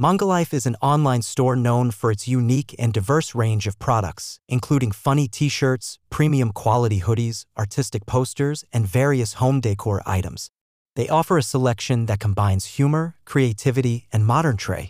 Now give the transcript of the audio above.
Mongolife is an online store known for its unique and diverse range of products, including funny t-shirts, premium quality hoodies, artistic posters, and various home decor items. They offer a selection that combines humor, creativity, and modern tray